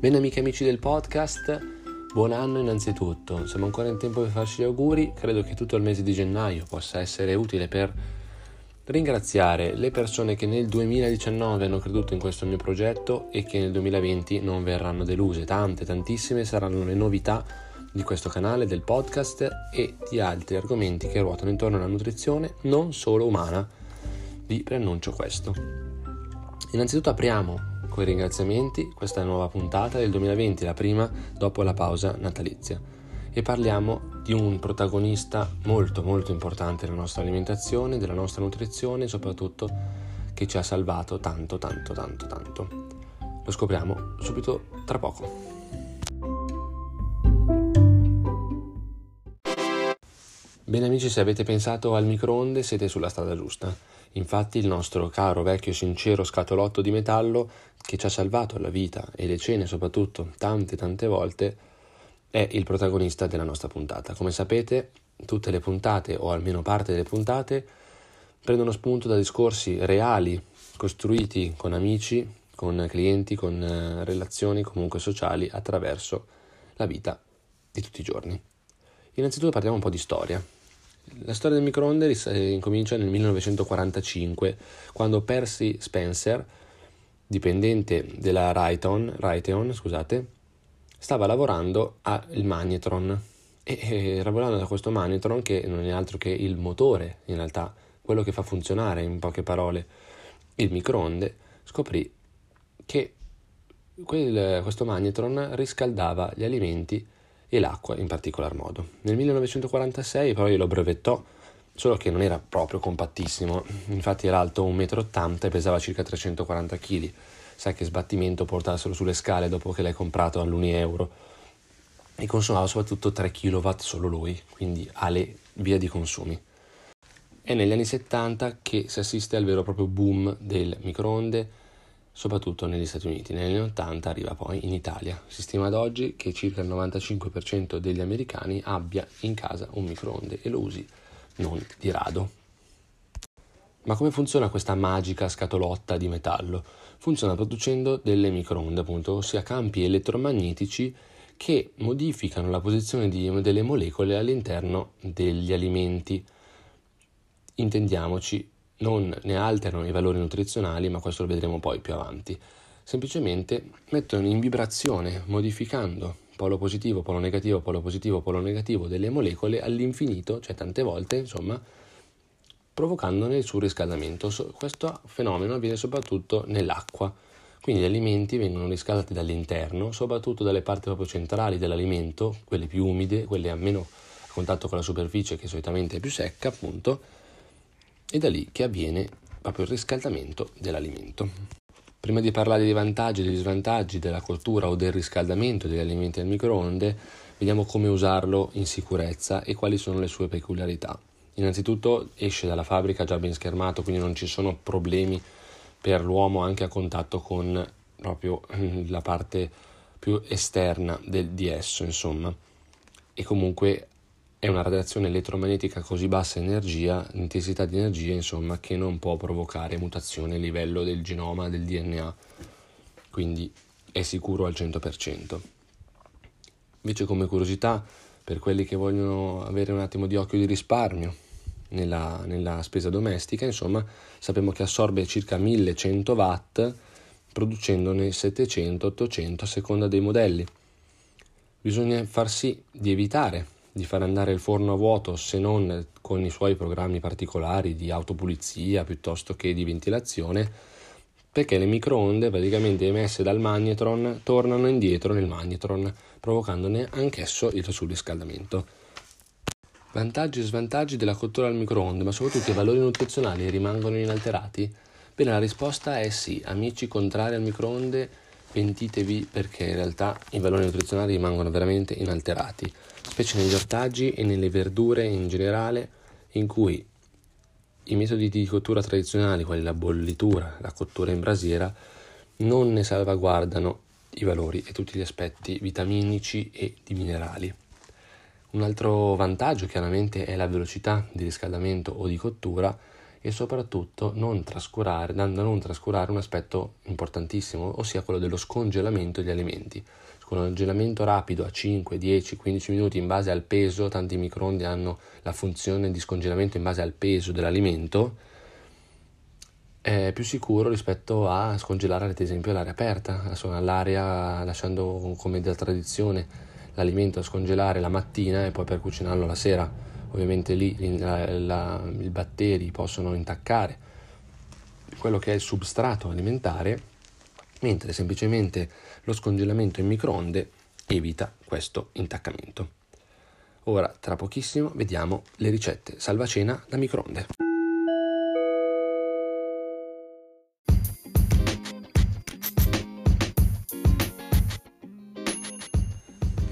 Bene amiche e amici del podcast, buon anno innanzitutto. Siamo ancora in tempo per farci gli auguri. Credo che tutto il mese di gennaio possa essere utile per ringraziare le persone che nel 2019 hanno creduto in questo mio progetto e che nel 2020 non verranno deluse. Tante, tantissime saranno le novità di questo canale, del podcast e di altri argomenti che ruotano intorno alla nutrizione non solo umana. Vi preannuncio questo. Innanzitutto apriamo i ringraziamenti questa nuova puntata del 2020, la prima dopo la pausa natalizia. E parliamo di un protagonista molto molto importante della nostra alimentazione, della nostra nutrizione e soprattutto che ci ha salvato tanto tanto tanto tanto. Lo scopriamo subito tra poco. Bene amici, se avete pensato al microonde siete sulla strada giusta. Infatti il nostro caro vecchio sincero scatolotto di metallo che ci ha salvato la vita e le cene soprattutto tante tante volte è il protagonista della nostra puntata. Come sapete tutte le puntate o almeno parte delle puntate prendono spunto da discorsi reali costruiti con amici, con clienti, con eh, relazioni comunque sociali attraverso la vita di tutti i giorni. Innanzitutto parliamo un po' di storia. La storia del microonde eh, incomincia nel 1945, quando Percy Spencer, dipendente della Raytheon, Raytheon scusate, stava lavorando al magnetron. E era lavorando da questo magnetron che non è altro che il motore, in realtà, quello che fa funzionare, in poche parole, il microonde, scoprì che quel, questo magnetron riscaldava gli alimenti e l'acqua in particolar modo. Nel 1946 però glielo brevettò, solo che non era proprio compattissimo, infatti era alto 1,80 m e pesava circa 340 kg. Sai che sbattimento portarselo sulle scale dopo che l'hai comprato all'1 euro. E consumava soprattutto 3 kW solo lui, quindi alle via di consumi. È negli anni 70 che si assiste al vero e proprio boom del microonde soprattutto negli Stati Uniti. Negli anni 80 arriva poi in Italia. Si stima ad oggi che circa il 95% degli americani abbia in casa un microonde e lo usi non di rado. Ma come funziona questa magica scatolotta di metallo? Funziona producendo delle microonde, appunto, ossia campi elettromagnetici che modificano la posizione di, delle molecole all'interno degli alimenti. Intendiamoci, non ne alterano i valori nutrizionali, ma questo lo vedremo poi più avanti. Semplicemente mettono in vibrazione, modificando polo positivo, polo negativo, polo positivo, polo negativo delle molecole all'infinito, cioè tante volte, insomma, provocandone il surriscaldamento. Questo fenomeno avviene soprattutto nell'acqua. Quindi gli alimenti vengono riscaldati dall'interno, soprattutto dalle parti proprio centrali dell'alimento, quelle più umide, quelle a meno contatto con la superficie che solitamente è più secca, appunto, è da lì che avviene proprio il riscaldamento dell'alimento. Prima di parlare dei vantaggi e degli svantaggi della cottura o del riscaldamento degli alimenti al microonde, vediamo come usarlo in sicurezza e quali sono le sue peculiarità. Innanzitutto esce dalla fabbrica già ben schermato, quindi non ci sono problemi per l'uomo anche a contatto con proprio la parte più esterna del, di esso, insomma. E comunque è una radiazione elettromagnetica così bassa energia, intensità di energia, insomma, che non può provocare mutazioni a livello del genoma, del DNA, quindi è sicuro al 100%. Invece come curiosità, per quelli che vogliono avere un attimo di occhio di risparmio nella, nella spesa domestica, insomma, sappiamo che assorbe circa 1100 watt, producendone 700-800 a seconda dei modelli. Bisogna far sì di evitare di far andare il forno a vuoto se non con i suoi programmi particolari di autopulizia piuttosto che di ventilazione, perché le microonde praticamente emesse dal magnetron tornano indietro nel magnetron, provocandone anch'esso il surriscaldamento. Vantaggi e svantaggi della cottura al microonde, ma soprattutto i valori nutrizionali rimangono inalterati? Bene, la risposta è sì. Amici contrari al microonde, pentitevi perché in realtà i valori nutrizionali rimangono veramente inalterati specie negli ortaggi e nelle verdure in generale, in cui i metodi di cottura tradizionali, quali la bollitura, la cottura in brasiera, non ne salvaguardano i valori e tutti gli aspetti vitaminici e di minerali. Un altro vantaggio chiaramente è la velocità di riscaldamento o di cottura e soprattutto non trascurare, non trascurare un aspetto importantissimo, ossia quello dello scongelamento degli alimenti. Scongelamento rapido a 5, 10, 15 minuti in base al peso, tanti microonde hanno la funzione di scongelamento in base al peso dell'alimento, è più sicuro rispetto a scongelare ad esempio all'aria aperta, all'aria lasciando come da tradizione l'alimento a scongelare la mattina e poi per cucinarlo la sera. Ovviamente lì la, la, i batteri possono intaccare quello che è il substrato alimentare, mentre semplicemente lo scongelamento in microonde evita questo intaccamento. Ora, tra pochissimo, vediamo le ricette salvacena da microonde.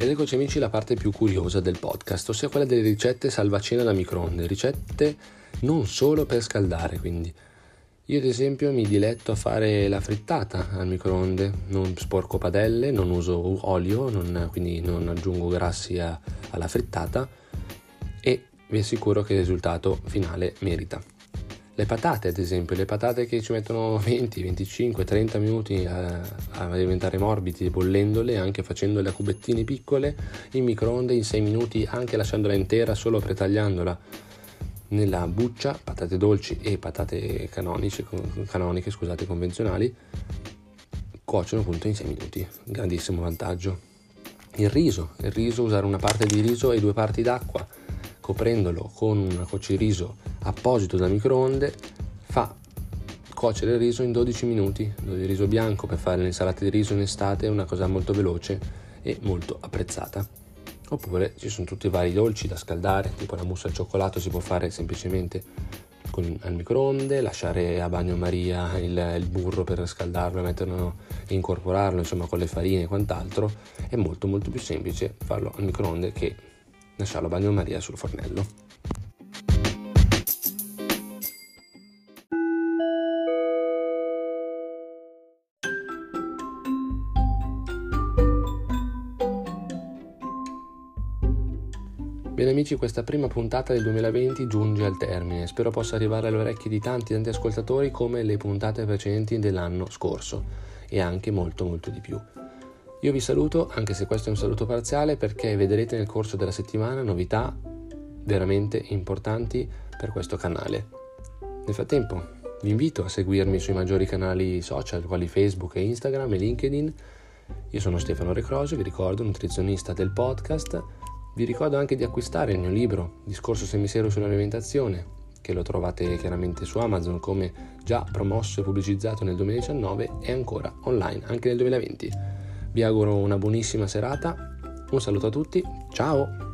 Ed eccoci amici la parte più curiosa del podcast, ossia quella delle ricette salvacena da microonde, ricette non solo per scaldare quindi. Io ad esempio mi diletto a fare la frittata al microonde, non sporco padelle, non uso olio, non, quindi non aggiungo grassi a, alla frittata e vi assicuro che il risultato finale merita. Le patate, ad esempio, le patate che ci mettono 20, 25, 30 minuti a, a diventare morbidi bollendole, anche facendole a cubettini piccole, in microonde in 6 minuti, anche lasciandola intera, solo pretagliandola nella buccia, patate dolci e patate canoniche, canoniche scusate, convenzionali, cuociono appunto in 6 minuti. Grandissimo vantaggio. Il riso, il riso, usare una parte di riso e due parti d'acqua coprendolo con un cociriso apposito da microonde fa cuocere il riso in 12 minuti. Il riso bianco per fare l'insalata di riso in estate è una cosa molto veloce e molto apprezzata. Oppure ci sono tutti i vari dolci da scaldare, tipo la mousse al cioccolato si può fare semplicemente con, al microonde, lasciare a bagnomaria il, il burro per scaldarlo, metterlo e incorporarlo insomma con le farine e quant'altro. È molto molto più semplice farlo al microonde che lasciarlo a bagnomaria sul fornello. Bene amici, questa prima puntata del 2020 giunge al termine. Spero possa arrivare alle orecchie di tanti tanti ascoltatori come le puntate precedenti dell'anno scorso e anche molto molto di più. Io vi saluto, anche se questo è un saluto parziale, perché vedrete nel corso della settimana novità veramente importanti per questo canale. Nel frattempo vi invito a seguirmi sui maggiori canali social quali Facebook e Instagram e LinkedIn. Io sono Stefano Recrosio, vi ricordo, nutrizionista del podcast. Vi ricordo anche di acquistare il mio libro Discorso semisero sull'alimentazione, che lo trovate chiaramente su Amazon come già promosso e pubblicizzato nel 2019 e ancora online anche nel 2020. Vi auguro una buonissima serata, un saluto a tutti, ciao!